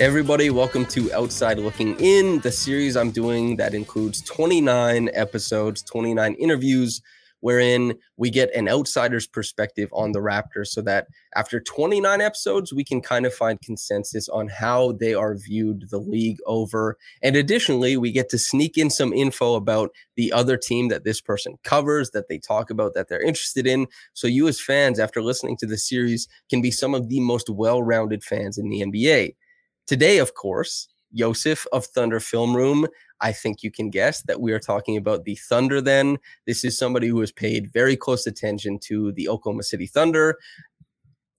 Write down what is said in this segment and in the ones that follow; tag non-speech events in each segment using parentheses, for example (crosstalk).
Everybody, welcome to Outside Looking In, the series I'm doing that includes 29 episodes, 29 interviews, wherein we get an outsider's perspective on the Raptors so that after 29 episodes, we can kind of find consensus on how they are viewed the league over. And additionally, we get to sneak in some info about the other team that this person covers, that they talk about, that they're interested in. So you, as fans, after listening to the series, can be some of the most well rounded fans in the NBA. Today, of course, Yosef of Thunder Film Room. I think you can guess that we are talking about the Thunder then. This is somebody who has paid very close attention to the Oklahoma City Thunder,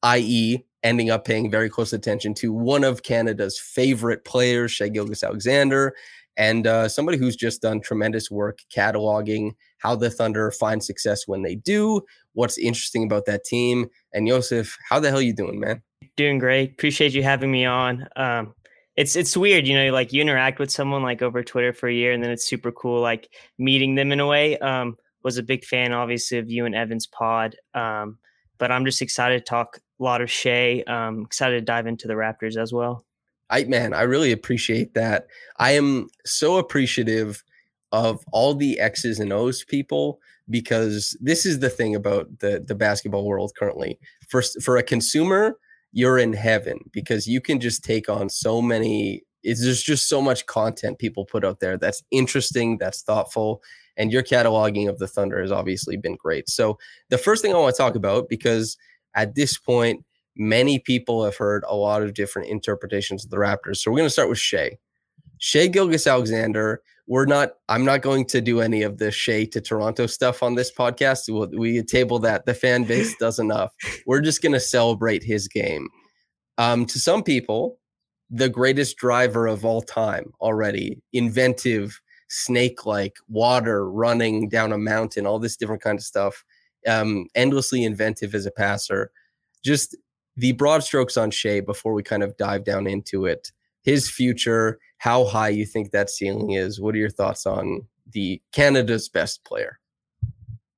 i.e., ending up paying very close attention to one of Canada's favorite players, Shai Gilgeous-Alexander, and uh, somebody who's just done tremendous work cataloging how the Thunder find success when they do, what's interesting about that team. And Yosef, how the hell you doing, man? Doing great. Appreciate you having me on. Um, it's it's weird, you know, like you interact with someone like over Twitter for a year, and then it's super cool, like meeting them in a way. Um, was a big fan, obviously, of you and Evan's pod. Um, but I'm just excited to talk a lot of Shai. Um, excited to dive into the Raptors as well. I man, I really appreciate that. I am so appreciative of all the X's and O's people because this is the thing about the the basketball world currently. First, for a consumer, you're in heaven because you can just take on so many it's there's just so much content people put out there that's interesting that's thoughtful and your cataloging of the thunder has obviously been great. So the first thing i want to talk about because at this point many people have heard a lot of different interpretations of the raptors. So we're going to start with shai. Shea gilgis alexander we're not i'm not going to do any of the shai to toronto stuff on this podcast. We'll, we table that. The fan base does (laughs) enough. We're just going to celebrate his game. Um, to some people the greatest driver of all time already inventive snake like water running down a mountain all this different kind of stuff um, endlessly inventive as a passer. Just the broad strokes on shai before we kind of dive down into it. His future how high you think that ceiling is. What are your thoughts on the Canada's best player?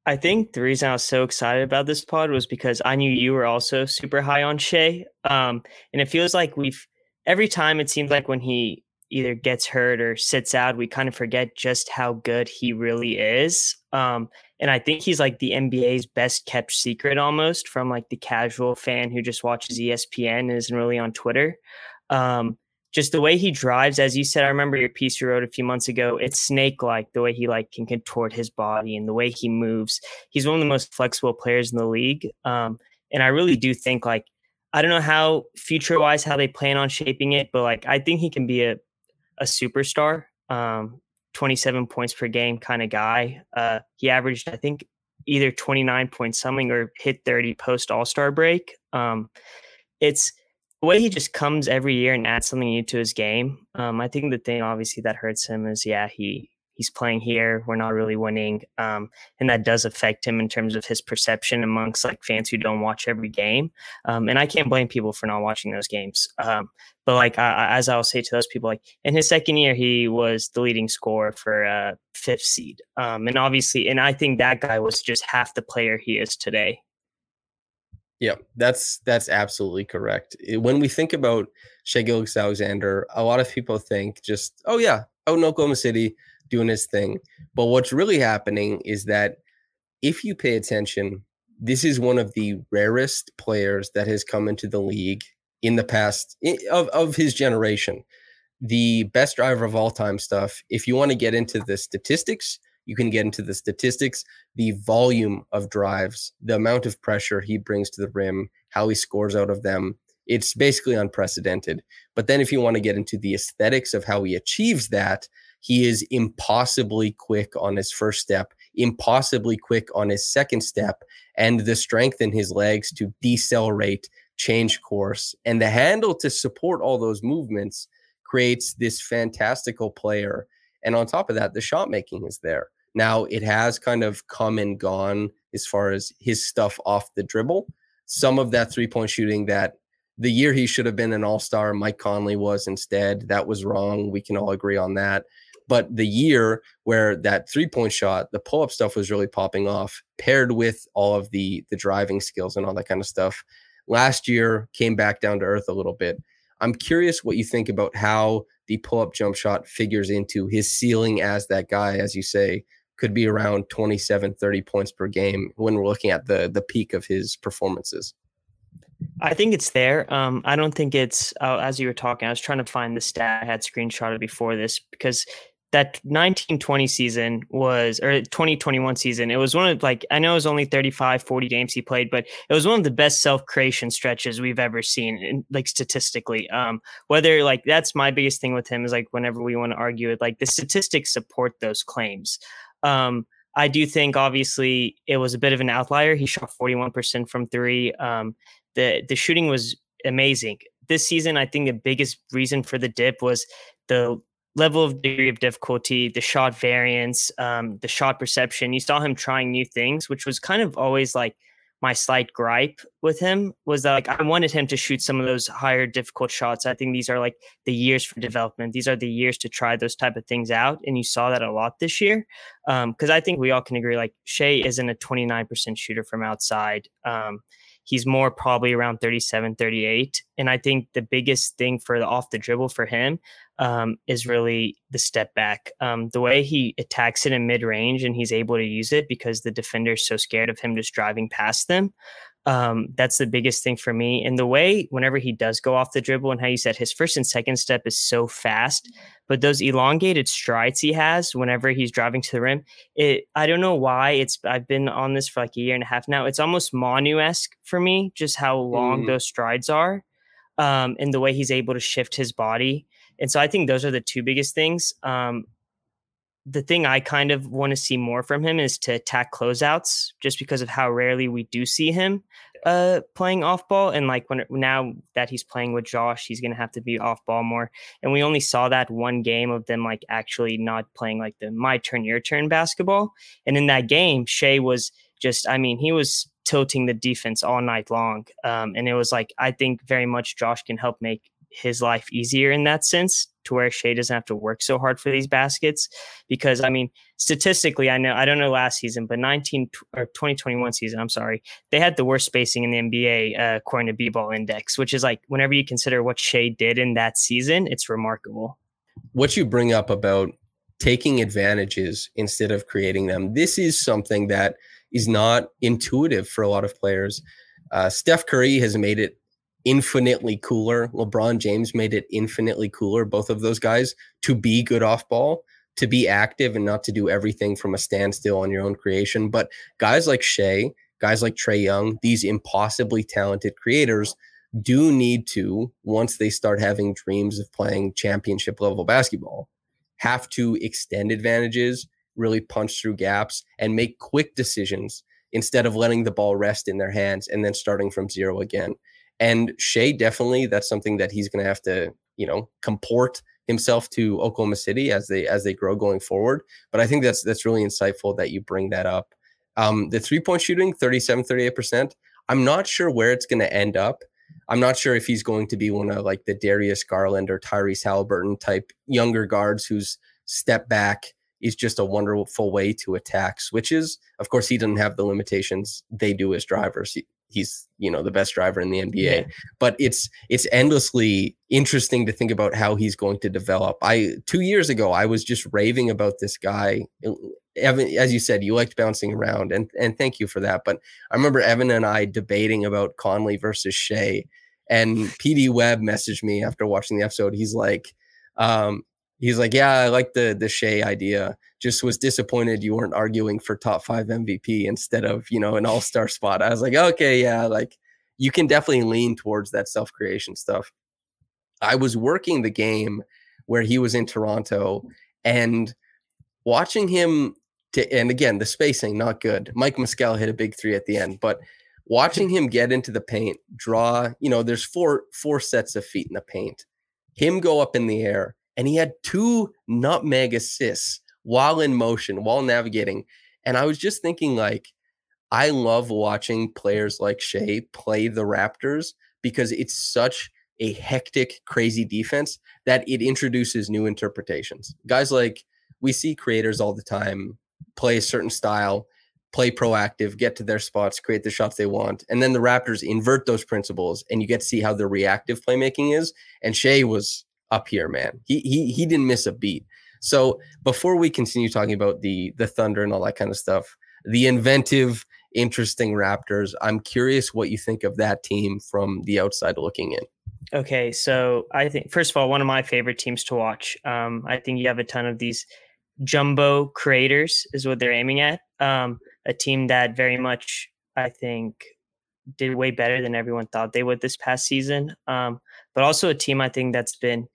I think the reason I was so excited about this pod was because I knew you were also super high on Shai. Um, and it feels like we've every time it seems like when he either gets hurt or sits out, we kind of forget just how good he really is. Um, and I think he's like the NBA's best kept secret almost from like the casual fan who just watches ESPN and isn't really on Twitter. Um, just the way he drives, as you said, I remember your piece you wrote a few months ago. It's snake like the way he like can contort his body and the way he moves. He's one of the most flexible players in the league. Um, and I really do think like I don't know how future wise how they plan on shaping it, but like I think he can be a a superstar. Um, 27 points per game kind of guy. Uh, he averaged, I think, either 29 points something or hit 30 post All Star break. Um, it's the way he just comes every year and adds something new to his game. Um, I think the thing obviously that hurts him is yeah he he's playing here. We're not really winning, um, and that does affect him in terms of his perception amongst like fans who don't watch every game. Um, and I can't blame people for not watching those games. Um, but like I, as I'll say to those people, like in his second year, he was the leading scorer for uh, fifth seed, um, and obviously, and I think that guy was just half the player he is today. Yeah, that's that's absolutely correct. When we think about Shai Gilgeous-Alexander, a lot of people think just, oh yeah, out in Oklahoma City doing his thing. But what's really happening is that if you pay attention, this is one of the rarest players that has come into the league in the past of, of his generation. The best driver of all time stuff. If you want to get into the statistics, You can get into the statistics, the volume of drives, the amount of pressure he brings to the rim, how he scores out of them. It's basically unprecedented. But then, if you want to get into the aesthetics of how he achieves that, he is impossibly quick on his first step, impossibly quick on his second step, and the strength in his legs to decelerate, change course, and the handle to support all those movements creates this fantastical player. And on top of that, the shot making is there. Now it has kind of come and gone as far as his stuff off the dribble. Some of that three point shooting that the year he should have been an all star, Mike Conley was instead. That was wrong. We can all agree on that. But the year where that three point shot, the pull up stuff was really popping off, paired with all of the the driving skills and all that kind of stuff. Last year came back down to earth a little bit. I'm curious what you think about how the pull up jump shot figures into his ceiling as that guy, as you say, could be around 27, 30 points per game when we're looking at the the peak of his performances. I think it's there. Um, I don't think it's uh, as you were talking. I was trying to find the stat I had screenshotted before this because that 1920 season was or 2021 season it was one of like i know it was only 35 40 games he played but it was one of the best self-creation stretches we've ever seen like statistically. Um whether like that's my biggest thing with him is like whenever we want to argue it like the statistics support those claims. Um i do think obviously it was a bit of an outlier. He shot 41% from three. Um the the shooting was amazing. This season i think the biggest reason for the dip was the level of degree of difficulty, the shot variance, um, the shot perception. You saw him trying new things, which was kind of always like my slight gripe with him was that like I wanted him to shoot some of those higher difficult shots. I think these are like the years for development. These are the years to try those type of things out, and you saw that a lot this year. Because um, I think we all can agree like Shai isn't a 29% shooter from outside. Um, he's more probably around 37 38 and i think the biggest thing for the off the dribble for him um, is really the step back. Um, the way he attacks it in mid range and he's able to use it because the defender's so scared of him just driving past them. Um, that's the biggest thing for me. And the way, whenever he does go off the dribble, and how you said his first and second step is so fast, but those elongated strides he has whenever he's driving to the rim, it I don't know why it's I've been on this for like a year and a half now. It's almost Manu esque for me, just how long mm. those strides are, um, and the way he's able to shift his body. And so I think those are the two biggest things. Um, the thing I kind of want to see more from him is to attack closeouts, just because of how rarely we do see him uh, playing off ball. And like when now that he's playing with Josh, he's going to have to be off ball more. And we only saw that one game of them like actually not playing like the my turn, your turn basketball. And in that game, Shai was just, I mean, he was tilting the defense all night long. Um, and it was like, I think very much Josh can help make his life easier in that sense to where Shai doesn't have to work so hard for these baskets. Because I mean, statistically, I know I don't know last season, but 19 or 2021 season, I'm sorry, they had the worst spacing in the NBA uh, according to B-ball index, which is like whenever you consider what Shai did in that season, it's remarkable. What you bring up about taking advantages instead of creating them, this is something that is not intuitive for a lot of players. Uh, Steph Curry has made it infinitely cooler. LeBron James made it infinitely cooler, both of those guys, to be good off ball, to be active and not to do everything from a standstill on your own creation. But guys like Shai, guys like Trae Young, these impossibly talented creators do need to, once they start having dreams of playing championship level basketball, have to extend advantages, really punch through gaps, and make quick decisions instead of letting the ball rest in their hands and then starting from zero again. And Shai definitely that's something that he's going to have to, you know, comport himself to Oklahoma City as they as they grow going forward. But I think that's that's really insightful that you bring that up. Um, the three point shooting, 37, 38%. I'm not sure where it's going to end up. I'm not sure if he's going to be one of like the Darius Garland or Tyrese Halliburton type younger guards whose step back is just a wonderful way to attack switches. Of course, he doesn't have the limitations they do as drivers. He, he's you know the best driver in the NBA. Yeah. But it's it's endlessly interesting to think about how he's going to develop. I two years ago I was just raving about this guy. Evan, as you said, you liked bouncing around, and and thank you for that. But I remember Evan and I debating about Conley versus Shai, and PD Webb messaged me after watching the episode. He's like, um, he's like, yeah, I like the the Shai idea. Just was disappointed you weren't arguing for top five MVP instead of you know an All Star spot. I was like, okay, yeah, like you can definitely lean towards that self creation stuff. I was working the game where he was in Toronto and watching him to, and again the spacing not good. Mike Muscala hit a big three at the end, but watching him get into the paint, draw, you know, there's four four sets of feet in the paint. Him go up in the air, and he had two nutmeg assists while in motion, while navigating. And I was just thinking, like, I love watching players like Shai play the Raptors because it's such a hectic, crazy defense that it introduces new interpretations. Guys like we see creators all the time play a certain style, play proactive, get to their spots, create the shots they want. And then the Raptors invert those principles and you get to see how their reactive playmaking is. And Shai was up here, man. He he he didn't miss a beat. So before we continue talking about the the Thunder and all that kind of stuff, the inventive, interesting Raptors, I'm curious what you think of that team from the outside looking in. Okay, so I think first of all, one of my favorite teams to watch. Um, I think you have a ton of these jumbo creators, is what they're aiming at. Um, a team that very much, I think, did way better than everyone thought they would this past season. Um, but also a team I think that's been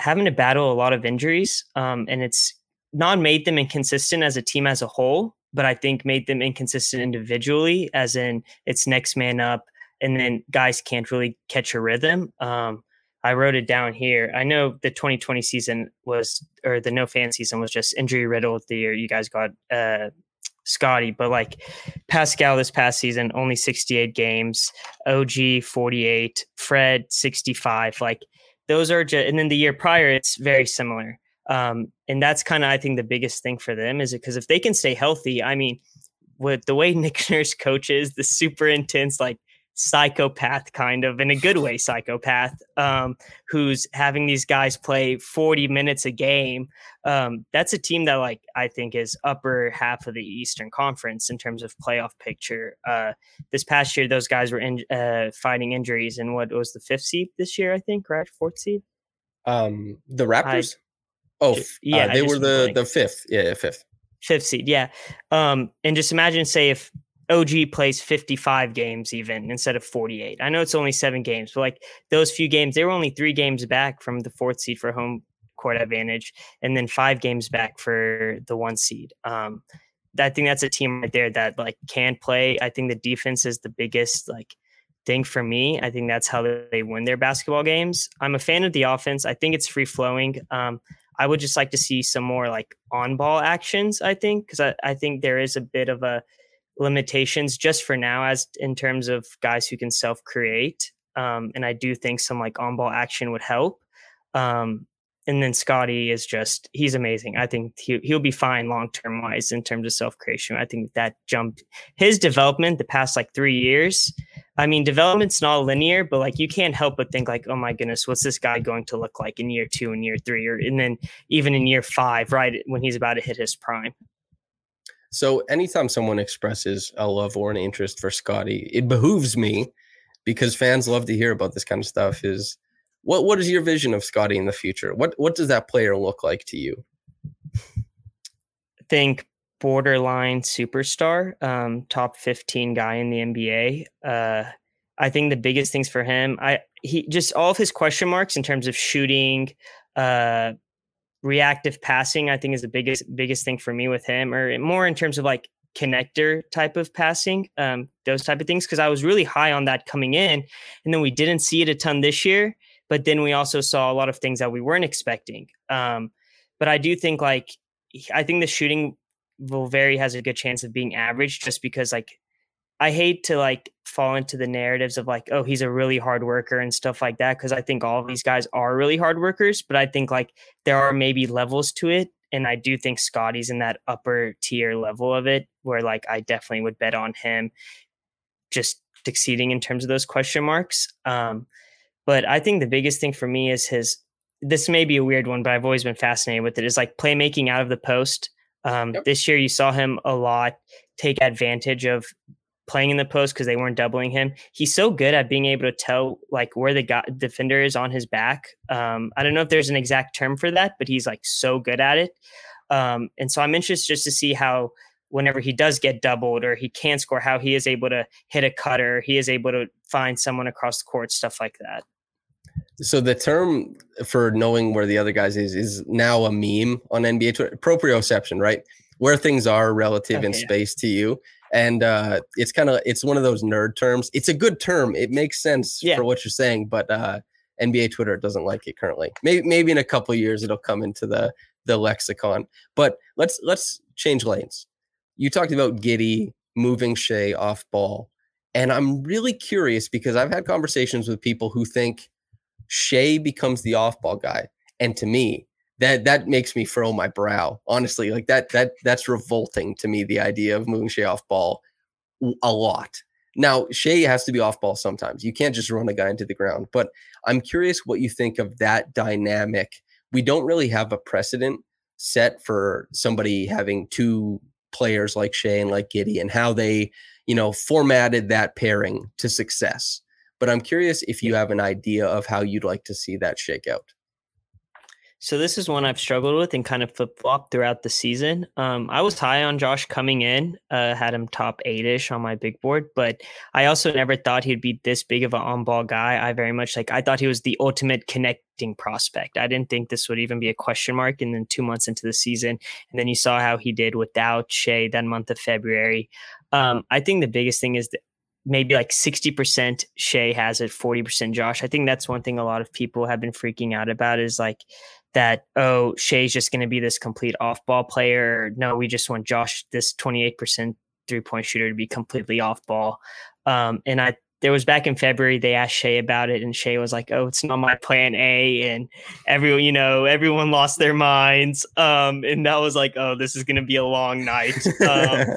having to battle a lot of injuries, um, and it's not made them inconsistent as a team as a whole, but I think made them inconsistent individually, as in it's next man up and then guys can't really catch a rhythm. Um, I wrote it down here. I know the 2020 season was, or the no fan season was just injury riddled the year you guys got uh, Scottie, but like Pascal this past season, only 68 games, OG 48, Fred 65. Like those are just, and then the year prior, it's very similar. Um, and that's kind of, I think, the biggest thing for them is because if they can stay healthy, I mean, with the way (laughs) Nick Nurse coaches, the super intense, like psychopath kind of in a good way psychopath um, who's having these guys play 40 minutes a game. Um, that's a team that like i think is upper half of the eastern conference in terms of playoff picture. Uh, this past year those guys were in, uh, fighting injuries and what was the fifth seed this year i think right? Fourth seed? Um the raptors? I, oh yeah uh, they were the the fifth. Yeah fifth. Fifth seed yeah. Um and just imagine say if OG plays 55 games even instead of 48. I know it's only seven games, but like those few games, they were only three games back from the fourth seed for home court advantage, and then five games back for the one seed. Um, I think that's a team right there that like can play. I think the defense is the biggest like thing for me. I think that's how they win their basketball games. I'm a fan of the offense. I think it's free flowing. Um, I would just like to see some more like on ball actions. I think because I, I think there is a bit of a limitations just for now as in terms of guys who can self create. Um, and I do think some like on ball action would help. Um, and then Scottie is just he's amazing. I think he he'll be fine long term wise in terms of self creation. I think that jumped his development the past like three years. I mean, development's not linear, but like you can't help but think like, oh my goodness, what's this guy going to look like in year two and year three, or and then even in year five, right when he's about to hit his prime. So anytime someone expresses a love or an interest for Scottie, it behooves me because fans love to hear about this kind of stuff. Is what what is your vision of Scottie in the future? What what does that player look like to you? I think borderline superstar, um, top 15 guy in the NBA. Uh, I think the biggest things for him, I he just all of his question marks in terms of shooting, uh, reactive passing, I think is the biggest biggest thing for me with him, or more in terms of like connector type of passing, um, those type of things. Because I was really high on that coming in, and then we didn't see it a ton this year. But then we also saw a lot of things that we weren't expecting. Um, but I do think like I think the shooting will vary has a good chance of being average, just because like I hate to like fall into the narratives of like, oh, he's a really hard worker and stuff like that. Cause I think all of these guys are really hard workers, but I think like there are maybe levels to it. And I do think Scottie's in that upper tier level of it where like I definitely would bet on him just succeeding in terms of those question marks. Um, but I think the biggest thing for me is his this may be a weird one, but I've always been fascinated with it is like playmaking out of the post. Um, yep. This year, you saw him a lot take advantage of playing in the post because they weren't doubling him. He's so good at being able to tell like where the guy, defender is on his back. Um, I don't know if there's an exact term for that, but he's like so good at it. Um, and so I'm interested just to see how whenever he does get doubled or he can't score, how he is able to hit a cutter, he is able to find someone across the court, stuff like that. So the term for knowing where the other guys is is now a meme on NBA Twitter. Proprioception, right? Where things are relative Okay, in yeah. space to you. And uh, it's kind of it's one of those nerd terms. It's a good term. It makes sense Yeah. for what you're saying, but uh, NBA Twitter doesn't like it currently. Maybe maybe in a couple years it'll come into the the lexicon. But let's let's change lanes. You talked about Giddey moving Shai off ball, and I'm really curious because I've had conversations with people who think Shai becomes the off ball guy, and to me that that makes me furrow my brow. Honestly, like that that that's revolting to me. The idea of moving Shai off ball a lot. Now, Shai has to be off ball sometimes. You can't just run a guy into the ground. But I'm curious what you think of that dynamic. We don't really have a precedent set for somebody having two players like Shai and like Giddey and how they, you know, formatted that pairing to success. But I'm curious if you have an idea of how you'd like to see that shake out. So this is one I've struggled with and kind of flip flop throughout the season. Um, I was high on Josh coming in, uh, had him top eight ish on my big board, but I also never thought he'd be this big of an on ball guy. I very much like I thought he was the ultimate connecting prospect. I didn't think this would even be a question mark. And then two months into the season, and then you saw how he did without Shai that month of February. Um, I think the biggest thing is that maybe like 60% Shai has it, 40% Josh. I think that's one thing a lot of people have been freaking out about is like that, oh, Shai's just going to be this complete off ball player. No, we just want Josh, this 28% three point shooter, to be completely off ball. Um, and I, there was back in February, they asked Shai about it, and Shai was like, "Oh, it's not my plan A," and everyone, you know, everyone lost their minds. Um, and that was like, "Oh, this is going to be a long night." (laughs) Um,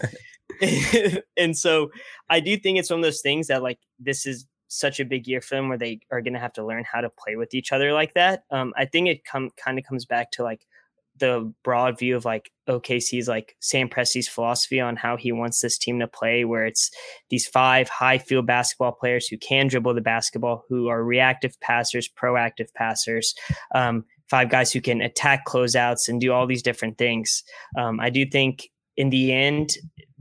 (laughs) and so I do think it's one of those things that like this is such a big year for them where they are going to have to learn how to play with each other like that. Um, I think it come kind of comes back to like the broad view of like OKC's like Sam Presti's philosophy on how he wants this team to play, where it's these five high field basketball players who can dribble the basketball, who are reactive passers, proactive passers. Um, five guys who can attack closeouts and do all these different things. Um, I do think in the end,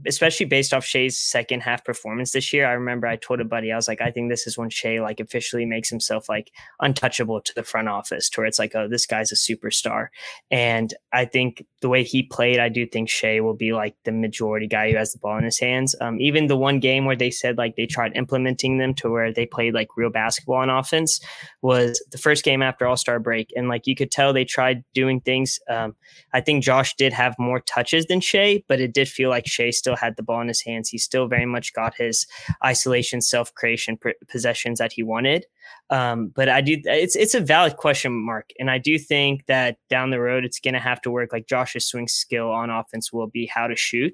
especially based off Shai's second half performance this year, I remember I told a buddy, I was like, I think this is when Shai like officially makes himself like untouchable to the front office, to where it's like, oh, this guy's a superstar. And I think the way he played, I do think Shai will be like the majority guy who has the ball in his hands. Um, even the one game where they said like they tried implementing them to where they played like real basketball on offense was the first game after All Star break, and like you could tell they tried doing things. Um, I think Josh did have more touches than Shai, but it did feel like Shai still had the ball in his hands. He still very much got his isolation, self creation pr- possessions that he wanted. Um, but I do, it's it's a valid question mark, and I do think that down the road it's going to have to work. Like Josh's swing skill on offense will be how to shoot.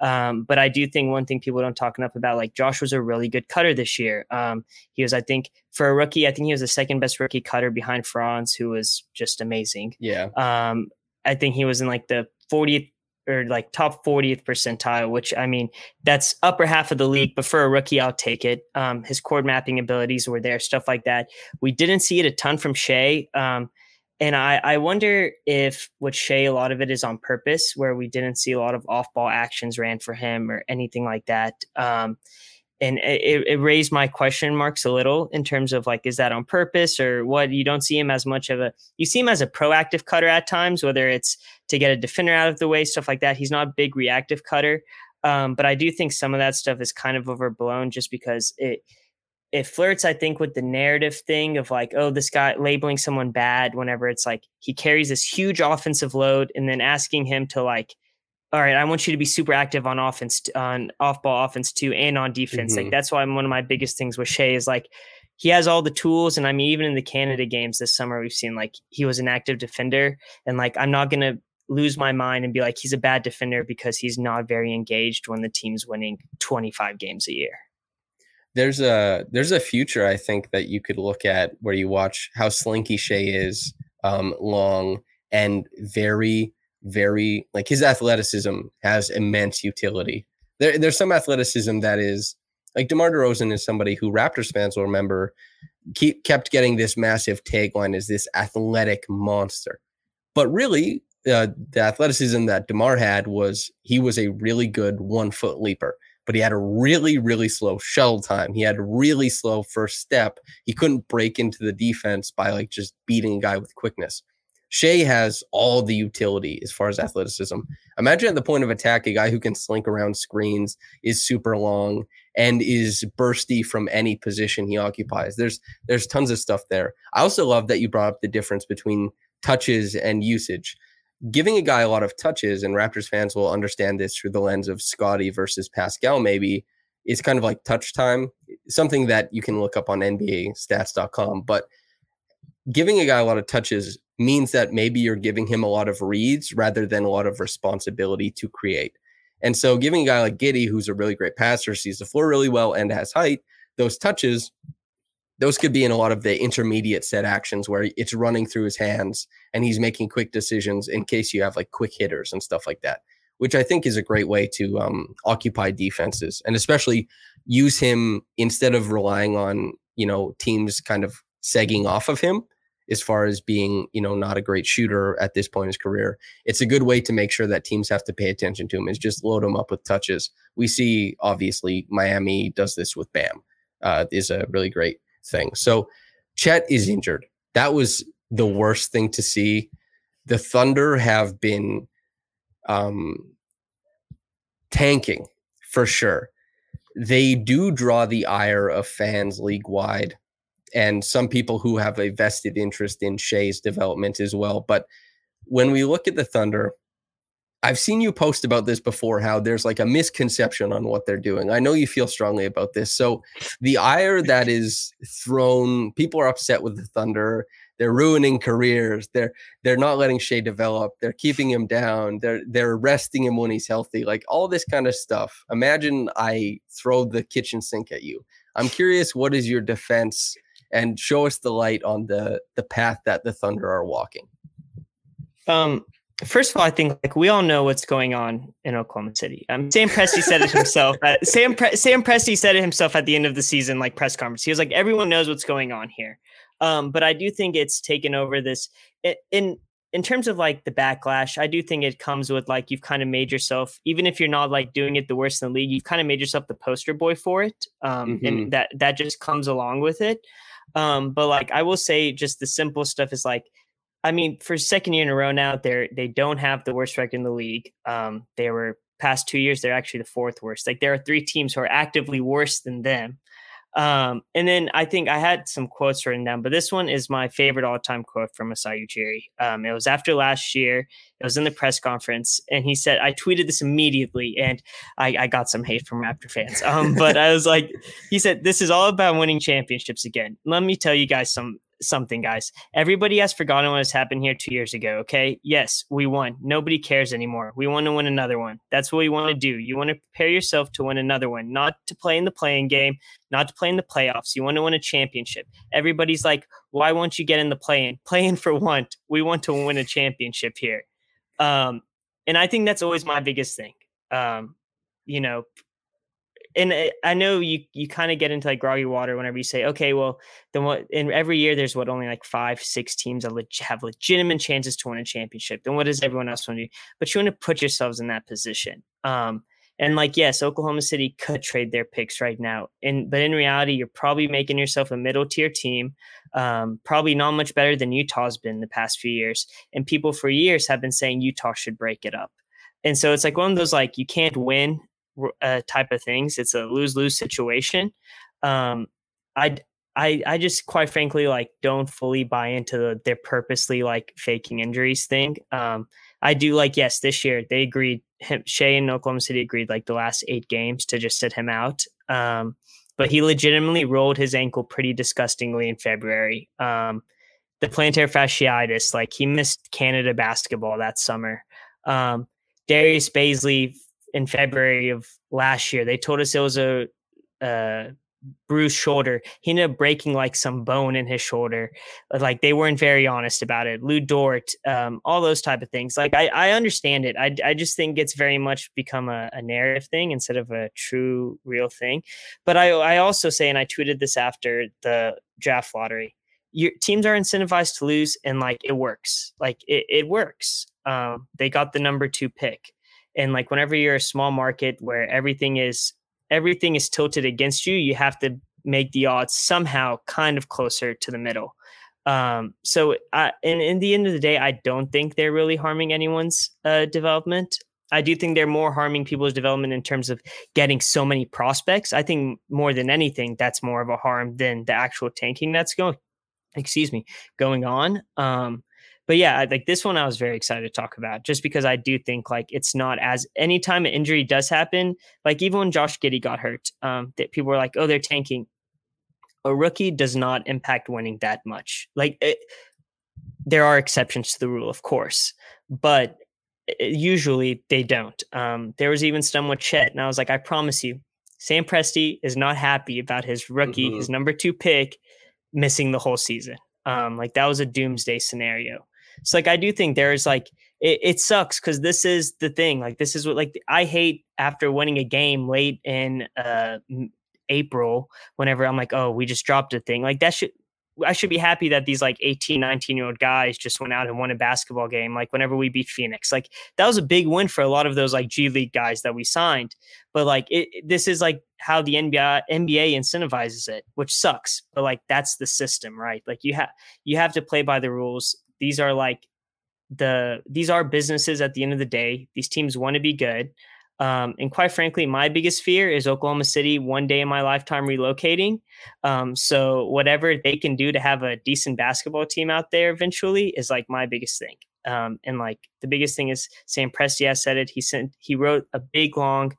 Um, but I do think one thing people don't talk enough about, like Josh was a really good cutter this year. Um, he was, I think, for a rookie, I think he was the second best rookie cutter behind Franz, who was just amazing. Yeah. Um, I think he was in like the 40th or like top 40th percentile, which I mean, that's upper half of the league, but for a rookie, I'll take it. Um, his chord mapping abilities were there, stuff like that. We didn't see it a ton from Shai. Um, and I, I wonder if with Shai, a lot of it is on purpose, where we didn't see a lot of off ball actions ran for him or anything like that. Um, and it, it raised my question marks a little in terms of like, is that on purpose or what? You don't see him as much of a, you see him as a proactive cutter at times, whether it's to get a defender out of the way, stuff like that. He's not a big reactive cutter. Um, but I do think some of that stuff is kind of overblown just because it, it flirts, I think, with the narrative thing of like, oh, this guy labeling someone bad whenever it's like he carries this huge offensive load and then asking him to like, all right, I want you to be super active on offense, on off ball offense too, and on defense. Mhm. Like that's why I'm one of my biggest things with Shai is like he has all the tools. And I mean, even in the Canada games this summer, we've seen like he was an active defender. And like I'm not gonna lose my mind and be like he's a bad defender because he's not very engaged when the team's winning 25 games a year. there's a there's a future I think that you could look at where you watch how slinky Shai is, um, long and very very like his athleticism has immense utility there, there's some athleticism that is like DeMar DeRozan is somebody who Raptors fans will remember keep kept getting this massive tagline as this athletic monster. But really, uh, the athleticism that DeMar had was he was a really good one foot leaper, but he had a really, really slow shuttle time. He had a really slow first step. He couldn't break into the defense by like just beating a guy with quickness. Shai has all the utility as far as athleticism. Imagine at the point of attack, a guy who can slink around screens, is super long, and is bursty from any position he occupies. There's there's tons of stuff there. I also love that you brought up the difference between touches and usage. Giving a guy a lot of touches, and Raptors fans will understand this through the lens of Scottie versus Pascal, maybe, is kind of like touch time, something that you can look up on NBAstats.com. But giving a guy a lot of touches means that maybe you're giving him a lot of reads rather than a lot of responsibility to create. And so giving a guy like Giddey, who's a really great passer, sees the floor really well and has height, those touches, those could be in a lot of the intermediate set actions where it's running through his hands and he's making quick decisions in case you have like quick hitters and stuff like that, which I think is a great way to um, occupy defenses and especially use him instead of relying on, you know, teams kind of segging off of him as far as being, you know, not a great shooter at this point in his career. It's a good way to make sure that teams have to pay attention to him is just load him up with touches. We see obviously Miami does this with Bam. Uh, is a really great thing. So Chet is injured. That was the worst thing to see. The Thunder have been um, tanking for sure. They do draw the ire of fans league wide and some people who have a vested interest in Shai's development as well. But when we look at the Thunder, I've seen you post about this before how there's like a misconception on what they're doing. I know you feel strongly about this. So the ire that is thrown, people are upset with the Thunder. They're ruining careers. They're they're not letting Shai develop. They're keeping him down. They're they're resting him when he's healthy. Like all this kind of stuff. Imagine I throw the kitchen sink at you. I'm curious what is your defense and show us the light on the the path that the Thunder are walking. Um, first of all, I think like we all know what's going on in Oklahoma City. Um, Sam Presti said it himself. (laughs) Uh, Sam Pre- Sam Presti said it himself at the end of the season, like press conference. He was like, "Everyone knows what's going on here." Um, but I do think it's taken over this in in terms of like the backlash. I do think it comes with like you've kind of made yourself, even if you're not like doing it the worst in the league, you've kind of made yourself the poster boy for it, um, mm-hmm. and that that just comes along with it. Um, but like I will say, just the simple stuff is like, I mean, for second year in a row now, they're they don't have the worst record in the league. Um, they were past two years, they're actually the fourth worst. Like there are three teams who are actively worse than them. Um, and then I think I had some quotes written down, but this one is my favorite all-time quote from Masai Ujiri. Um, it was after last year. It was in the press conference, and he said, "I tweeted this immediately, and I, I got some hate from Raptor fans. Um, but I was like, he said, this is all about winning championships again. Let me tell you guys some something, guys. Everybody has forgotten what has happened here two years ago. Okay. Yes, we won. Nobody cares anymore. We want to win another one. That's what we want to do. You want to prepare yourself to win another one, not to play in the playing game, not to play in the playoffs. You want to win a championship. Everybody's like, why won't you get in the play in? (laughs) For one. We want to win a championship here. Um, and I think that's always my biggest thing. Um, you know, and I know you you kind of get into like groggy water whenever you say, okay, well, then what? And every year there's what only like five, six teams that leg- have legitimate chances to win a championship. Then what does everyone else want to do? But you want to put yourselves in that position. Um, and like, yes, Oklahoma City could trade their picks right now, and but in reality, you're probably making yourself a middle tier team, um, probably not much better than Utah's been the past few years. And people for years have been saying Utah should break it up. And so it's like one of those like you can't win uh, type of things. It's a lose lose situation. Um, I I I just quite frankly like don't fully buy into the they're purposely like faking injuries thing. Um, I do like yes, this year they agreed. Him, Shai and Oklahoma City agreed like the last eight games to just sit him out. Um, but he legitimately rolled his ankle pretty disgustingly in February. Um, the plantar fasciitis, like he missed Canada basketball that summer. Um, Darius Bazley in February of last year. They told us it was a, bruised shoulder. He ended up breaking like some bone in his shoulder. Like they weren't very honest about it. Lu Dort, um, all those type of things. Like I, I understand it. I, I just think it's very much become a, a narrative thing instead of a true, real thing. But I, I also say, and I tweeted this after the draft lottery. Your teams are incentivized to lose, and like it works. Like it, it works. Um, they got the number two pick, and like whenever you're a small market where everything is everything is tilted against you, you have to make the odds somehow kind of closer to the middle. Um, so, I, in in the end of the day, I don't think they're really harming anyone's uh, development. I do think they're more harming people's development in terms of getting so many prospects. I think more than anything, that's more of a harm than the actual tanking that's going. Excuse me, going on. Um, but yeah, like this one, I was very excited to talk about just because I do think like it's not as anytime an injury does happen, like even when Josh Giddey got hurt, um, that people were like, oh, they're tanking. A rookie does not impact winning that much. Like it, there are exceptions to the rule, of course, but usually they don't. Um, there was even some with Chet, and I was like, I promise you, Sam Presti is not happy about his rookie, mm-hmm. his number two pick, missing the whole season. Um, like that was a doomsday scenario. So like I do think there's like it, it sucks because this is the thing. Like this is what like I hate after winning a game late in uh April, whenever I'm like, oh, we just dropped a thing. Like that should I should be happy that these like 18, 19 year old guys just went out and won a basketball game. Like whenever we beat Phoenix, like that was a big win for a lot of those like G League guys that we signed. But like it, this is like how the NBA NBA incentivizes it, which sucks. But like that's the system, right? Like you have you have to play by the rules. These are like the these are businesses at the end of the day. These teams want to be good. Um, and quite frankly, my biggest fear is Oklahoma City one day in my lifetime relocating. Um, so whatever they can do to have a decent basketball team out there eventually is like my biggest thing. Um, and like the biggest thing is Sam Presti has said it. He sent he wrote a big long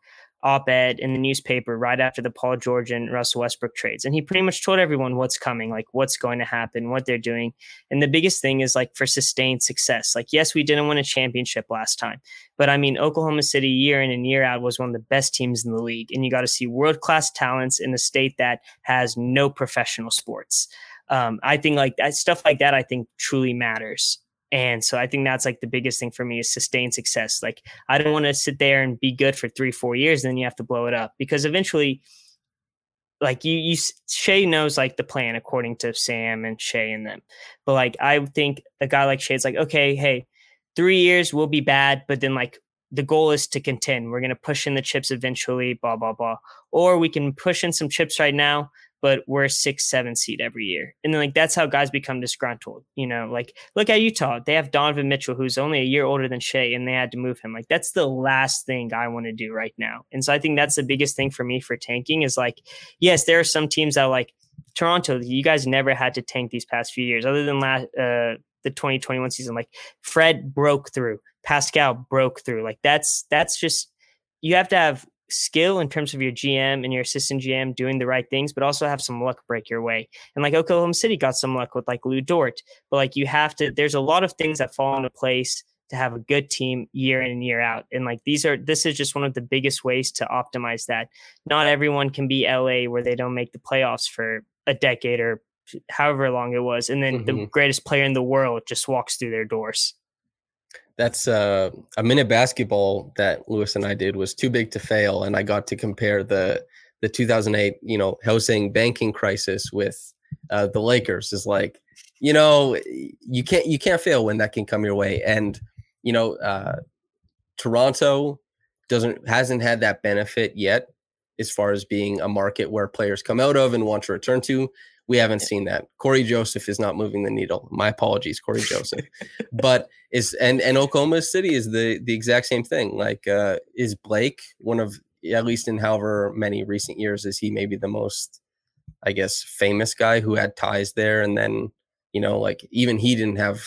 op-ed in the newspaper right after the Paul George and Russell Westbrook trades. And he pretty much told everyone what's coming, like what's going to happen, what they're doing. And the biggest thing is like for sustained success. Like, yes, we didn't win a championship last time, but I mean, Oklahoma City year in and year out was one of the best teams in the league. And you got to see world-class talents in a state that has no professional sports. Um, I think like that stuff like that, I think truly matters. And so I think that's like the biggest thing for me is sustained success. Like I don't want to sit there and be good for three, four years, and then you have to blow it up because eventually, like you, you Shai knows like the plan according to Sam and Shay and them. But like I think a guy like Shai's like, okay, hey, three years will be bad, but then like the goal is to contend. We're gonna push in the chips eventually, blah blah blah. Or we can push in some chips right now, but we're a six, seven seed every year. And then like that's how guys become disgruntled. You know, like look at Utah. They have Donovan Mitchell, who's only a year older than Shai, and they had to move him. Like that's the last thing I want to do right now. And so I think that's the biggest thing for me for tanking is like, yes, there are some teams that like Toronto, you guys never had to tank these past few years, other than last uh the 2021 season. Like Fred broke through, Pascal broke through. Like that's that's just you have to have skill in terms of your GM and your assistant GM doing the right things, but also have some luck break your way. And like Oklahoma City got some luck with like Lu Dort, but like you have to, there's a lot of things that fall into place to have a good team year in and year out. And like these are, this is just one of the biggest ways to optimize that. Not everyone can be LA where they don't make the playoffs for a decade or however long it was. And then mm-hmm. the greatest player in the world just walks through their doors that's uh, a minute basketball that Lewis and I did was too big to fail, and I got to compare the the 2008, you know, housing banking crisis with uh, the Lakers. Is like, you know, you can't you can't fail when that can come your way, and you know, uh, Toronto doesn't hasn't had that benefit yet as far as being a market where players come out of and want to return to. We haven't seen that. Cory Joseph is not moving the needle. My apologies, Cory Joseph. (laughs) but is and and Oklahoma City is the the exact same thing. Like uh is Blake one of at least in however many recent years is he maybe the most I guess famous guy who had ties there and then you know like even he didn't have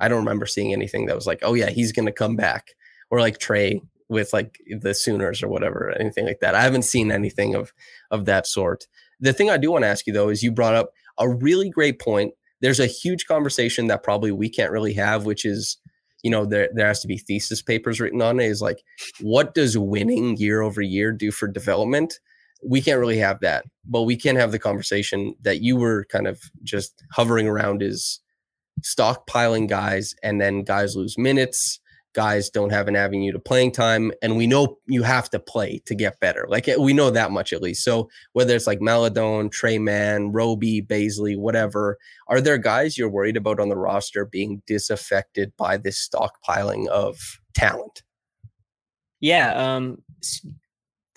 I don't remember seeing anything that was like oh yeah he's going to come back or like Trae with like the Sooners or whatever anything like that. I haven't seen anything of of that sort. The thing I do want to ask you though is you brought up a really great point. There's a huge conversation that probably we can't really have, which is, you know, there there has to be thesis papers written on it. Is like, what does winning year over year do for development? we can't really have that, but we can have the conversation that you were kind of just hovering around is stockpiling guys and then guys lose minutes guys don't have an avenue to playing time and we know you have to play to get better. Like we know that much at least. So whether it's like maledon tre mann roby Bazley, whatever are there guys you're worried about on the roster being disaffected by this stockpiling of talent? Yeah um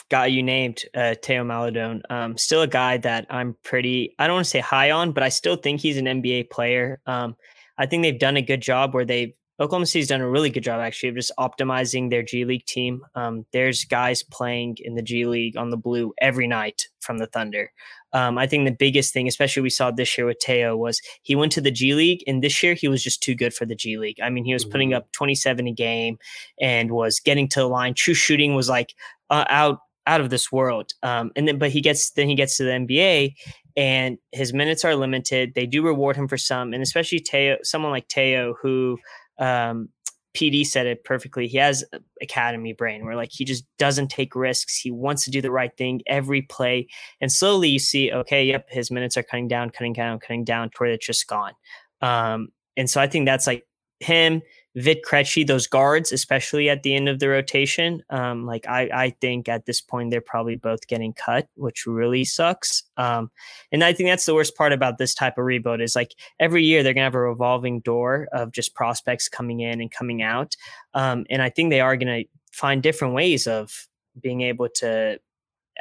guy you named uh Theo Maledon um still a guy that i'm pretty i don't want to say high on but i still think he's an nba player. Um I think they've done a good job where they've Oklahoma City's done a really good job actually of just optimizing their G League team. Um, there's guys playing in the G League on the blue every night from the Thunder. Um, I think the biggest thing, especially we saw this year with Teo, was he went to the G League, and this year he was just too good for the G League. I mean, he was mm-hmm. putting up 27 a game and was getting to the line. True shooting was like uh, out out of this world. Um, and then, but he gets then he gets to the NBA, and his minutes are limited. They do reward him for some, and especially Teo, someone like Teo who um, PD said it perfectly. He has academy brain where like he just doesn't take risks. He wants to do the right thing every play. And slowly you see, okay, yep, his minutes are cutting down, cutting down, cutting down to where it's just gone. Um, and so I think that's like him, Vit Krejci, those guards, especially at the end of the rotation. Um, like I, I think at this point they're probably both getting cut, which really sucks. Um, and I think that's the worst part about this type of rebuild is like every year they're gonna have a revolving door of just prospects coming in and coming out. Um, and I think they are gonna find different ways of being able to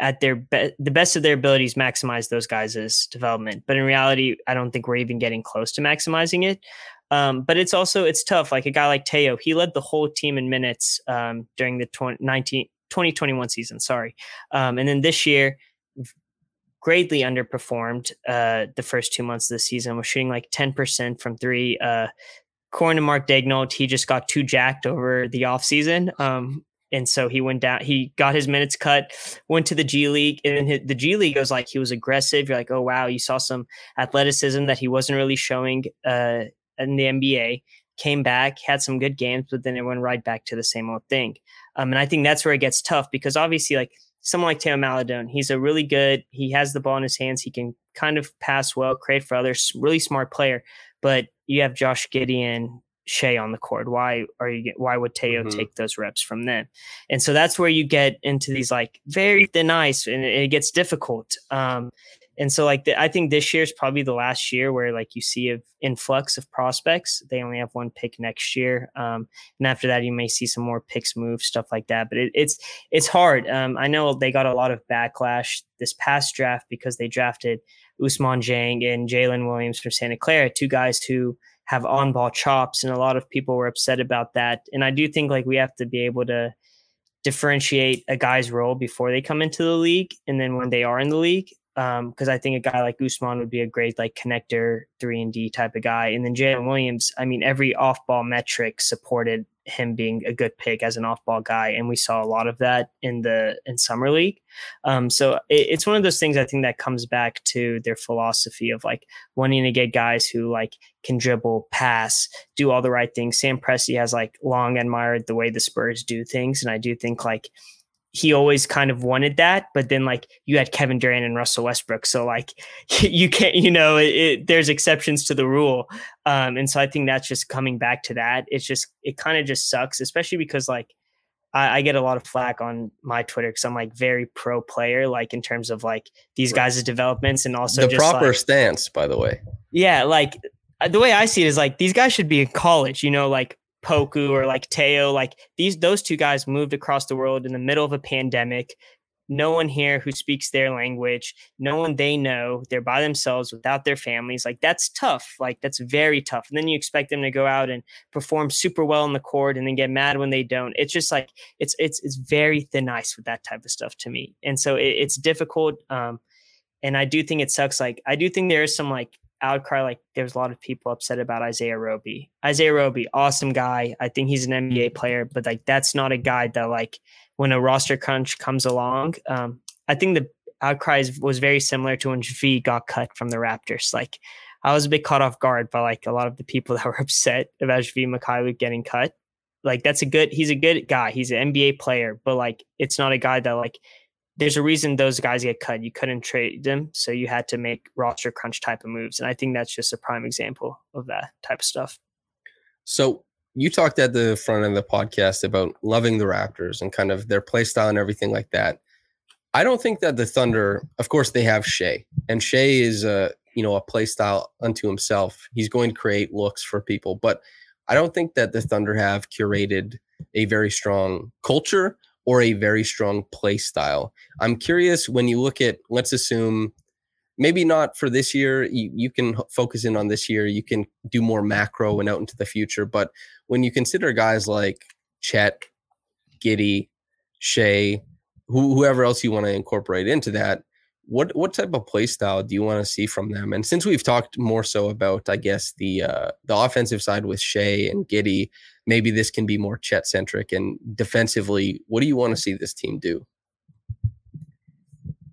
at their be- the best of their abilities maximize those guys' development. But in reality, I don't think we're even getting close to maximizing it. Um, but it's also it's tough. Like a guy like Teo, he led the whole team in minutes um, during the 20, 19, 2021 season. Sorry, um, and then this year greatly underperformed uh, the first two months of the season. Was shooting like ten percent from three. Uh, to Mark Daigneault, he just got too jacked over the offseason. Um, and so he went down. He got his minutes cut, went to the G League, and then the G League was like he was aggressive. You're like, oh wow, you saw some athleticism that he wasn't really showing uh, in the NBA, came back, had some good games, but then it went right back to the same old thing. Um, and I think that's where it gets tough because obviously, like someone like Theo Maledon, he's a really good, he has the ball in his hands. He can kind of pass well, create for others, really smart player. But you have Josh Giddey, Shai on the court. Why are you? Why would Theo mm-hmm. take those reps from them? And so that's where you get into these like very thin ice, and it, it gets difficult. Um, and so, like, the, I think this year is probably the last year where, like, you see an influx of prospects. They only have one pick next year, um, and after that, you may see some more picks move, stuff like that. But it, it's it's hard. Um, I know they got a lot of backlash this past draft because they drafted Ousmane Dieng and Jalen Williams from Santa Clara, two guys who have on-ball chops, and a lot of people were upset about that. And I do think like we have to be able to differentiate a guy's role before they come into the league and then when they are in the league because um, I think a guy like Ousmane would be a great like connector three and D type of guy. And then Jalen Williams, I mean, every off ball metric supported him being a good pick as an off ball guy, and we saw a lot of that in the in summer league. Um, so it, it's one of those things I think that comes back to their philosophy of like wanting to get guys who like can dribble, pass, do all the right things. Sam Presti has like long admired the way the Spurs do things, and I do think like he always kind of wanted that, but then like you had Kevin Durant and Russell Westbrook, so like (laughs) you can't, you know, it, it, there's exceptions to the rule, um, and so I think that's just coming back to that. It's just it kind of just sucks, especially because like I, I, get a lot of flack on my Twitter because I'm like very pro player, like in terms of like these guys' developments and also the proper like, stance, by the way. Yeah, like the way I see it is like these guys should be in college, you know, like Poku or like Teo, like these those two guys moved across the world in the middle of a pandemic. No one here who speaks their language, no one they know. They're by themselves without their families. Like that's tough. Like that's very tough. And then you expect them to go out and perform super well in the court and then get mad when they don't. It's just like it's it's it's very thin ice with that type of stuff to me. And so it, it's difficult. Um, and I do think it sucks. Like I do think there is some like outcry like there's a lot of people upset about Isaiah Roby. Isaiah Roby, awesome guy. I think he's an NBA player, but like that's not a guy that like when a roster crunch comes along, um, I think the outcry was very similar to when V got cut from the Raptors. Like I was a bit caught off guard by like a lot of the people (laughs) that were upset about Svi Mykhailiuk getting cut. Like that's a good he's a good guy. He's an NBA player, but like it's not a guy that like there's a reason those guys get cut. You couldn't trade them, so you had to make roster crunch type of moves. And I think that's just a prime example of that type of stuff. So you talked at the front end of the podcast about loving the Raptors and kind of their play style and everything like that. I don't think that the Thunder, of course, they have Shai, and Shai is a you know a play style unto himself. He's going to create looks for people, but I don't think that the Thunder have curated a very strong culture or a very strong play style. I'm curious when you look at, let's assume, maybe not for this year, you, you can focus in on this year, you can do more macro and out into the future. But when you consider guys like Chet, Giddey, who, whoever else you want to incorporate into that, what what type of play style do you want to see from them? And since we've talked more so about, I guess the uh, the offensive side with Shai and Giddey, maybe this can be more Chet centric. And defensively, what do you want to see this team do?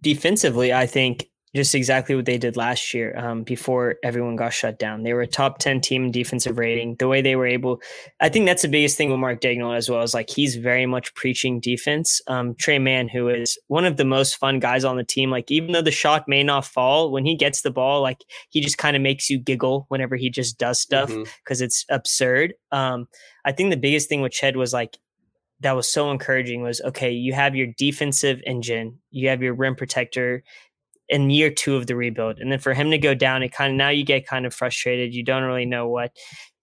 Defensively, I think just exactly what they did last year um, before everyone got shut down. They were a top 10 team in defensive rating. The way they were able, I think that's the biggest thing with Mark Daigneault as well, is like he's very much preaching defense. Um, Tre Mann, who is one of the most fun guys on the team, like even though the shot may not fall, when he gets the ball, like he just kind of makes you giggle whenever he just does stuff because mm-hmm. it's absurd. Um, I think the biggest thing with Chet was like, that was so encouraging was okay, you have your defensive engine, you have your rim protector, in year two of the rebuild. And then for him to go down, it kind of now you get kind of frustrated. You don't really know what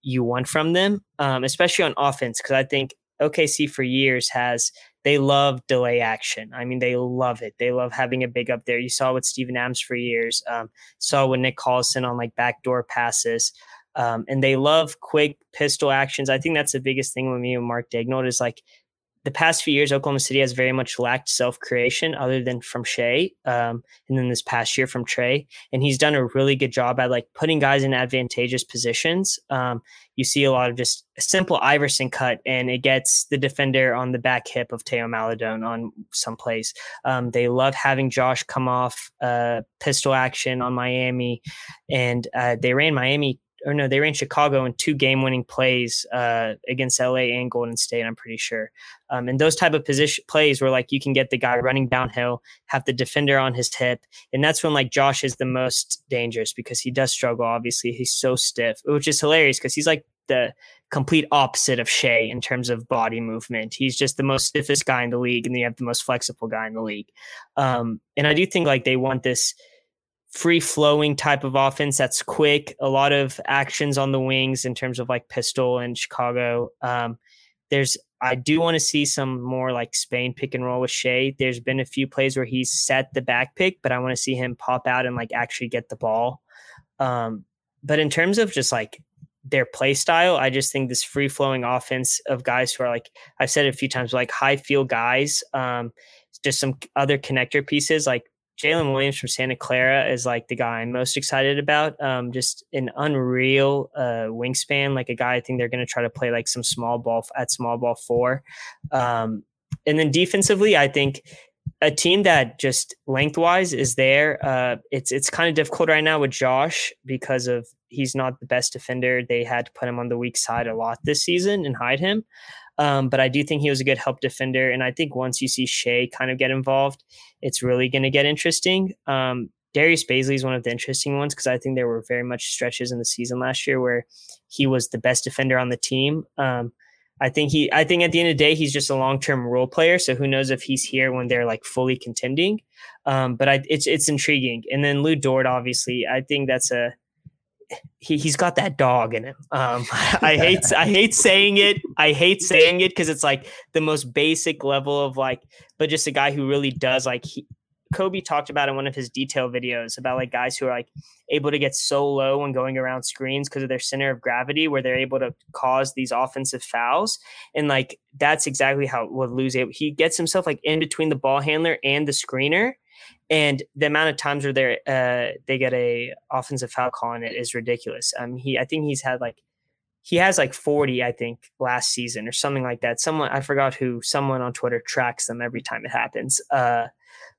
you want from them, um, especially on offense. Because I think OKC for years has they love delay action. I mean, they love it. They love having a big up there. You saw with Steven Adams for years. Um, saw with Nick Collison on like backdoor passes. Um, and they love quick pistol actions. I think that's the biggest thing with me and Mark Daigneault is like the past few years, Oklahoma City has very much lacked self creation other than from Shai. Um, and then this past year from Tre. And he's done a really good job at like putting guys in advantageous positions. Um, you see a lot of just a simple Iverson cut and it gets the defender on the back hip of Teo Maledon on some plays. Um, they love having Josh come off uh, pistol action on Miami. And uh, they ran Miami or no, they ran Chicago in two game-winning plays uh, against LA and Golden State. I'm pretty sure. Um, and those type of position plays where like you can get the guy running downhill, have the defender on his hip, and that's when like Josh is the most dangerous because he does struggle. Obviously, he's so stiff, which is hilarious because he's like the complete opposite of Shai in terms of body movement. He's just the most stiffest guy in the league, and then you have the most flexible guy in the league. Um, and I do think like they want this free flowing type of offense that's quick, a lot of actions on the wings in terms of like pistol and Chicago. Um, there's I do want to see some more like Spain pick and roll with Shai. There's been a few plays where he's set the back pick, but I want to see him pop out and like actually get the ball. Um, but in terms of just like their play style, I just think this free flowing offense of guys who are like I've said it a few times, like high field guys, um, just some other connector pieces like Jalen Williams from Santa Clara is like the guy I'm most excited about. Um, just an unreal uh, wingspan, like a guy I think they're going to try to play like some small ball at small ball four. Um, and then defensively, I think a team that just lengthwise is there. Uh, it's it's kind of difficult right now with Josh because of he's not the best defender. They had to put him on the weak side a lot this season and hide him. Um, but I do think he was a good help defender. And I think once you see Shai kind of get involved, it's really going to get interesting. Um, Darius Bazley is one of the interesting ones because I think there were very much stretches in the season last year where he was the best defender on the team. Um, I think he, I think at the end of the day, he's just a long term role player. So who knows if he's here when they're like fully contending. Um, but I, it's it's intriguing. And then Lu Dort, obviously, I think that's a he, he's got that dog in him. Um, (laughs) I hate I hate saying it. I hate (laughs) saying it because it's like the most basic level of like, but just a guy who really does like. He, Kobe talked about in one of his detail videos about like guys who are like able to get so low when going around screens because of their center of gravity, where they're able to cause these offensive fouls. And like that's exactly how what lose it. He gets himself like in between the ball handler and the screener, and the amount of times where they uh, they get a offensive foul call on it is ridiculous. Um, he I think he's had like he has like 40 i think last season or something like that someone i forgot who someone on twitter tracks them every time it happens uh,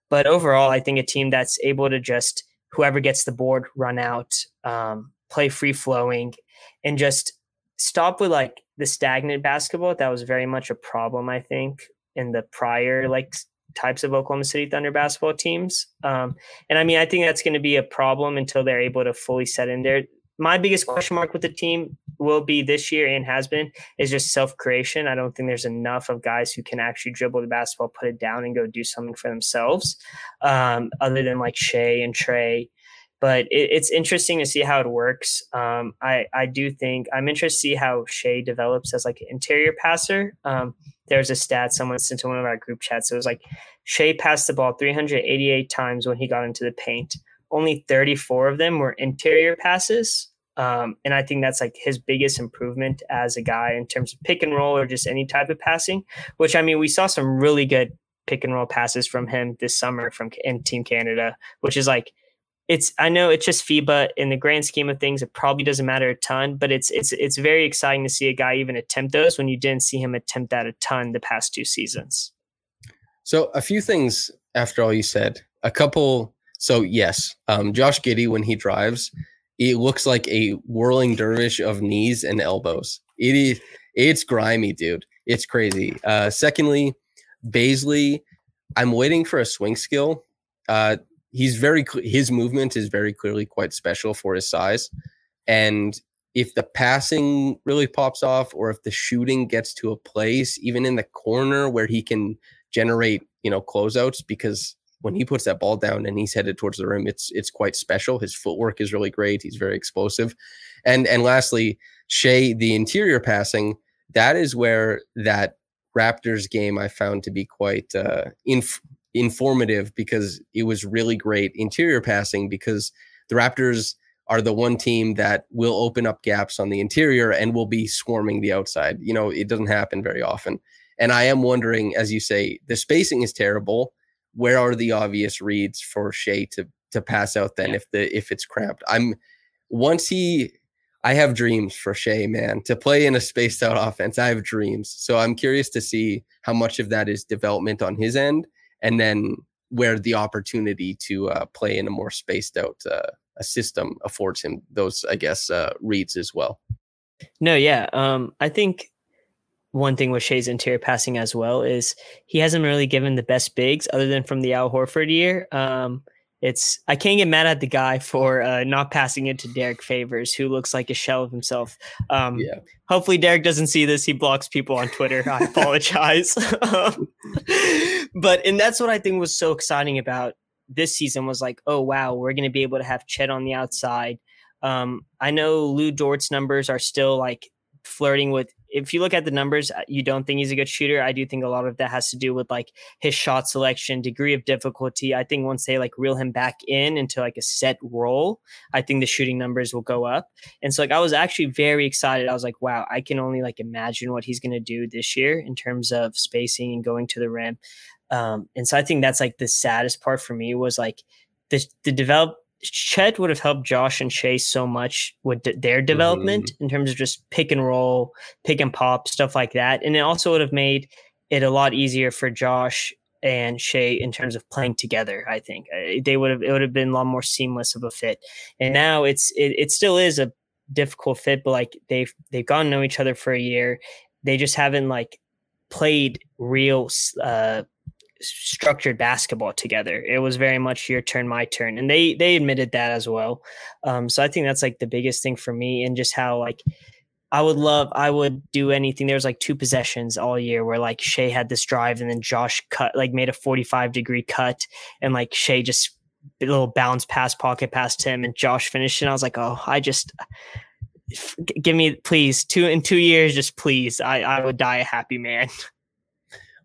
but overall i think a team that's able to just whoever gets the board run out um, play free flowing and just stop with like the stagnant basketball that was very much a problem i think in the prior like types of Oklahoma City Thunder basketball teams. Um, and I mean, I think that's going to be a problem until they're able to fully set in there. My biggest question mark with the team will be this year and has been is just self creation. I don't think there's enough of guys who can actually dribble the basketball, put it down, and go do something for themselves, um, other than like Shai and Tre. But it, it's interesting to see how it works. Um, I I do think I'm interested to see how Shai develops as like an interior passer. Um, there's a stat someone sent to one of our group chats. It was like Shai passed the ball 388 times when he got into the paint. Only 34 of them were interior passes. Um, and I think that's like his biggest improvement as a guy in terms of pick and roll or just any type of passing, which I mean, we saw some really good pick and roll passes from him this summer from in Team Canada, which is like, it's I know it's just FIBA in the grand scheme of things, it probably doesn't matter a ton, but it's it's it's very exciting to see a guy even attempt those when you didn't see him attempt that a ton the past two seasons. So a few things after all you said, a couple. So yes, um, Josh Giddey when he drives, it looks like a whirling dervish of knees and elbows. It is it's grimy, dude. It's crazy. Uh, secondly, Bazley, I'm waiting for a swing skill. Uh, he's very his movement is very clearly quite special for his size, and if the passing really pops off, or if the shooting gets to a place, even in the corner where he can generate, you know, closeouts, because when he puts that ball down and he's headed towards the rim, it's it's quite special. His footwork is really great. He's very explosive. And and lastly, Shai, the interior passing, that is where that Raptors game I found to be quite uh, inf- informative because it was really great interior passing because the Raptors are the one team that will open up gaps on the interior and will be swarming the outside. You know, it doesn't happen very often. And I am wondering, as you say, the spacing is terrible where are the obvious reads for Shai to to pass out then yeah. if the if it's cramped? I'm once he I have dreams for Shai, man, to play in a spaced out (laughs) offense. I have dreams. So I'm curious to see how much of that is development on his end and then where the opportunity to uh, play in a more spaced out uh, a system affords him those, I guess, uh, reads as well. No, yeah. Um, I think one thing with Shai's interior passing as well is he hasn't really given the best bigs other than from the Al Horford year. Um, it's I can't get mad at the guy for uh, not passing it to Derek Favors, who looks like a shell of himself. Um, yeah. Hopefully, Derek doesn't see this. He blocks people on Twitter. I (laughs) apologize. um, (laughs) but and that's what I think was so exciting about this season was like, oh wow, we're going to be able to have Chet on the outside. Um, I know Lu Dort's numbers are still like flirting with if you look at the numbers uh, you don't think he's a good shooter. I do think a lot of that has to do with like his shot selection degree of difficulty. I think once they like reel him back in into like a set role i think the shooting numbers will go up. And so like i was actually very excited. I was like wow i can only like imagine what he's to do this year in terms of spacing and going to the rim. Um, and so i think that's like the saddest part for me was like the the develop Chet would have helped Josh and Chase so much with d- their development mm-hmm. in terms of just pick and roll, pick and pop, stuff like that. And it also would have made it a lot easier for Josh and Shai in terms of playing together. I think they would have it would have been a lot more seamless of a fit. And now it's it, it still is a difficult fit, but like they've they've gotten to know each other for a year. They just haven't like played real uh structured basketball together. It was very much your turn, my turn, and they they admitted that as well. Um, so I think that's like the biggest thing for me, and just how like I would love, I would do anything. There was like two possessions all year where like Shai had this drive, and then Josh cut like made a forty five degree cut, and like Shai just a little bounce pass pocket past him, and Josh finished, and I was like, oh, I just give me please two in two years just please i i would die a happy man (laughs)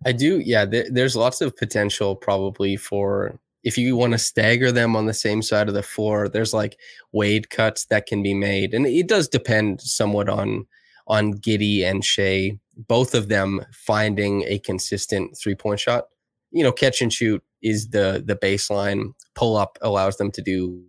I do. Yeah, there's lots of potential probably for if you want to stagger them on the same side of the floor. There's like wade cuts that can be made, and it does depend somewhat on on Giddey and Shai. Both of them finding a consistent three point shot. You know, catch and shoot is the the baseline. Pull up allows them to do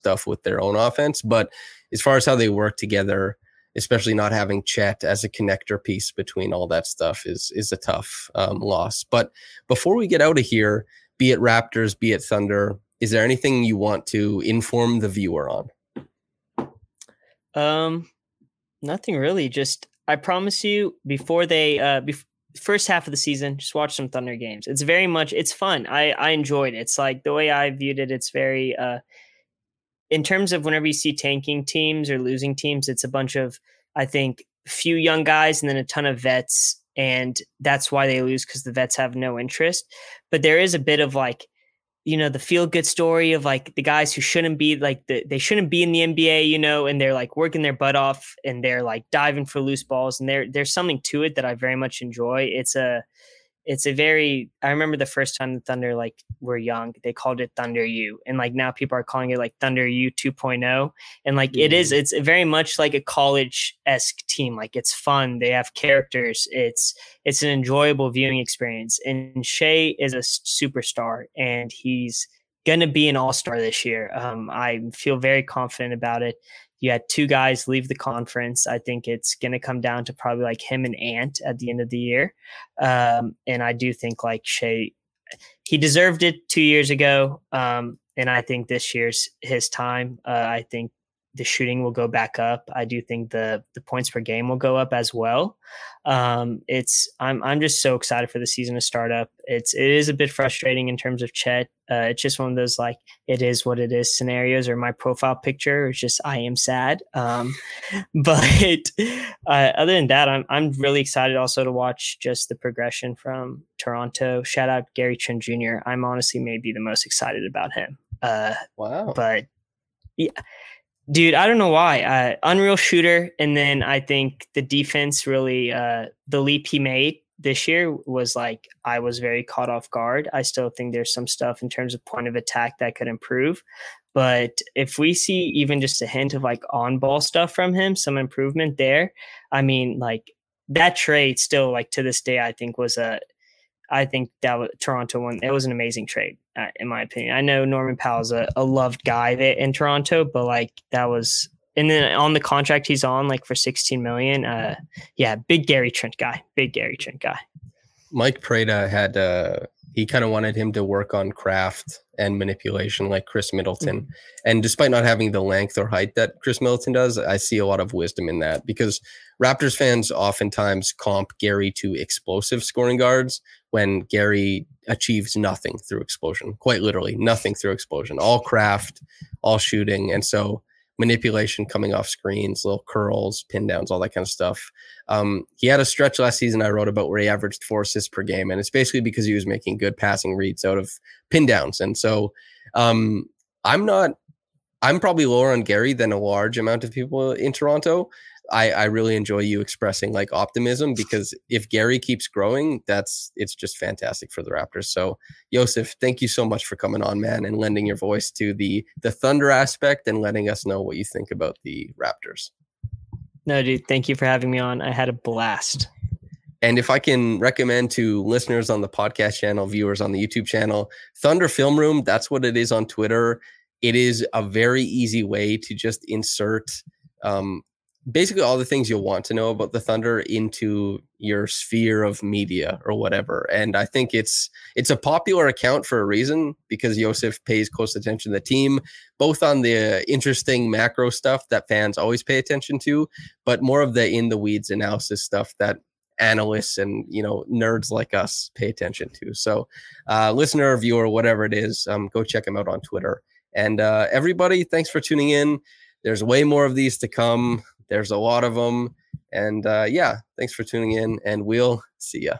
stuff with their own offense, but as far as how they work together especially not having Chet as a connector piece between all that stuff is is a tough um, loss. But before we get out of here, be it Raptors, be it Thunder, is there anything you want to inform the viewer on? Um, nothing really. Just I promise you, before they uh, first half of the season, just watch some Thunder games. It's very much it's fun. I I enjoyed it. It's like the way I viewed it. It's very uh, in terms of whenever you see tanking teams or losing teams, it's a bunch of I think few young guys and then a ton of vets, and that's why they lose because the vets have no interest. But there is a bit of like you know the feel good story of like the guys who shouldn't be like the, they shouldn't be in the NBA, you know, and they're like working their butt off and they're like diving for loose balls and there there's something to it that I very much enjoy. It's a it's a very i remember the first time the thunder like were young they called it thunder u and like now people are calling it like thunder u 2.0 and like mm-hmm. it is mm-hmm. it's very much like a college-esque team like it's fun they have characters it's it's an enjoyable viewing experience and shai is a superstar and he's gonna be an all-star this year um, i feel very confident about it you had two guys leave the conference. I think it's going to come down to probably like him and Ant at the end of the year. Um, and I do think like Shai, he deserved it two years ago. Um, and I think this year's his time. Uh, I think the shooting will go back up. I do think the the points per game will go up as well. Um, it's I'm I'm just so excited for the season to start up. It's it is a bit frustrating in terms of Chet. Uh, it's just one of those like it is what it is scenarios or my profile picture. It's just I am sad. Um, (laughs) but uh, other than that, I'm I'm really excited also to watch just the progression from Toronto. Shout out Gary Trent Jr. I'm honestly maybe the most excited about him. Uh, wow. But yeah Dude, I don't know why. Uh, unreal shooter, and then I think the defense really uh, the leap he made this year was like I was very caught off guard. I still think there's some stuff in terms of point of attack that could improve, but if we see even just a hint of like on ball stuff from him, some improvement there, I mean, like that trade still like to this day I think was a I think that was, Toronto won. It was an amazing trade, uh, in my opinion. I know Norman Powell's a, a loved guy there in Toronto, but like that was, and then on the contract he's on, like for 16 million. Uh, yeah, big Gary Trent guy, big Gary Trent guy. Mike Prada had, uh, he kind of wanted him to work on craft and manipulation like Khris Middleton. Mm-hmm. And despite not having the length or height that Khris Middleton does, I see a lot of wisdom in that because Raptors fans oftentimes comp Gary to explosive scoring guards, when Gary achieves nothing through explosion, quite literally nothing through explosion, all craft, all shooting. And so manipulation coming off screens, little curls, pin downs, all that kind of stuff. Um, he had a stretch last season I wrote about where he averaged four assists per game. And it's basically because he was making good passing reads out of pin downs. And so um, I'm not, I'm probably lower on Gary than a large amount of people in Toronto. I, I really enjoy you expressing like optimism because if Gary keeps growing, that's it's just fantastic for the Raptors. So, Yosef, thank you so much for coming on, man, and lending your voice to the the Thunder aspect and letting us know what you think about the Raptors. No, dude, thank you for having me on. I had a blast. And if I can recommend to listeners on the podcast channel, viewers on the YouTube channel, Thunder Film Room, that's what it is on Twitter. It is a very easy way to just insert um, basically all the things you'll want to know about the thunder into your sphere of media or whatever. And i think it's it's a popular account for a reason because Yosef pays close attention to the team both on the interesting macro stuff that fans always pay attention to but more of the in the weeds analysis stuff that analysts and you know nerds like us pay attention to. So uh listener viewer whatever it is um go check him out on twitter. And uh everybody thanks for tuning in. There's way more of these to come there's a lot of them. And uh, yeah, thanks for tuning in, and we'll (laughs) see ya.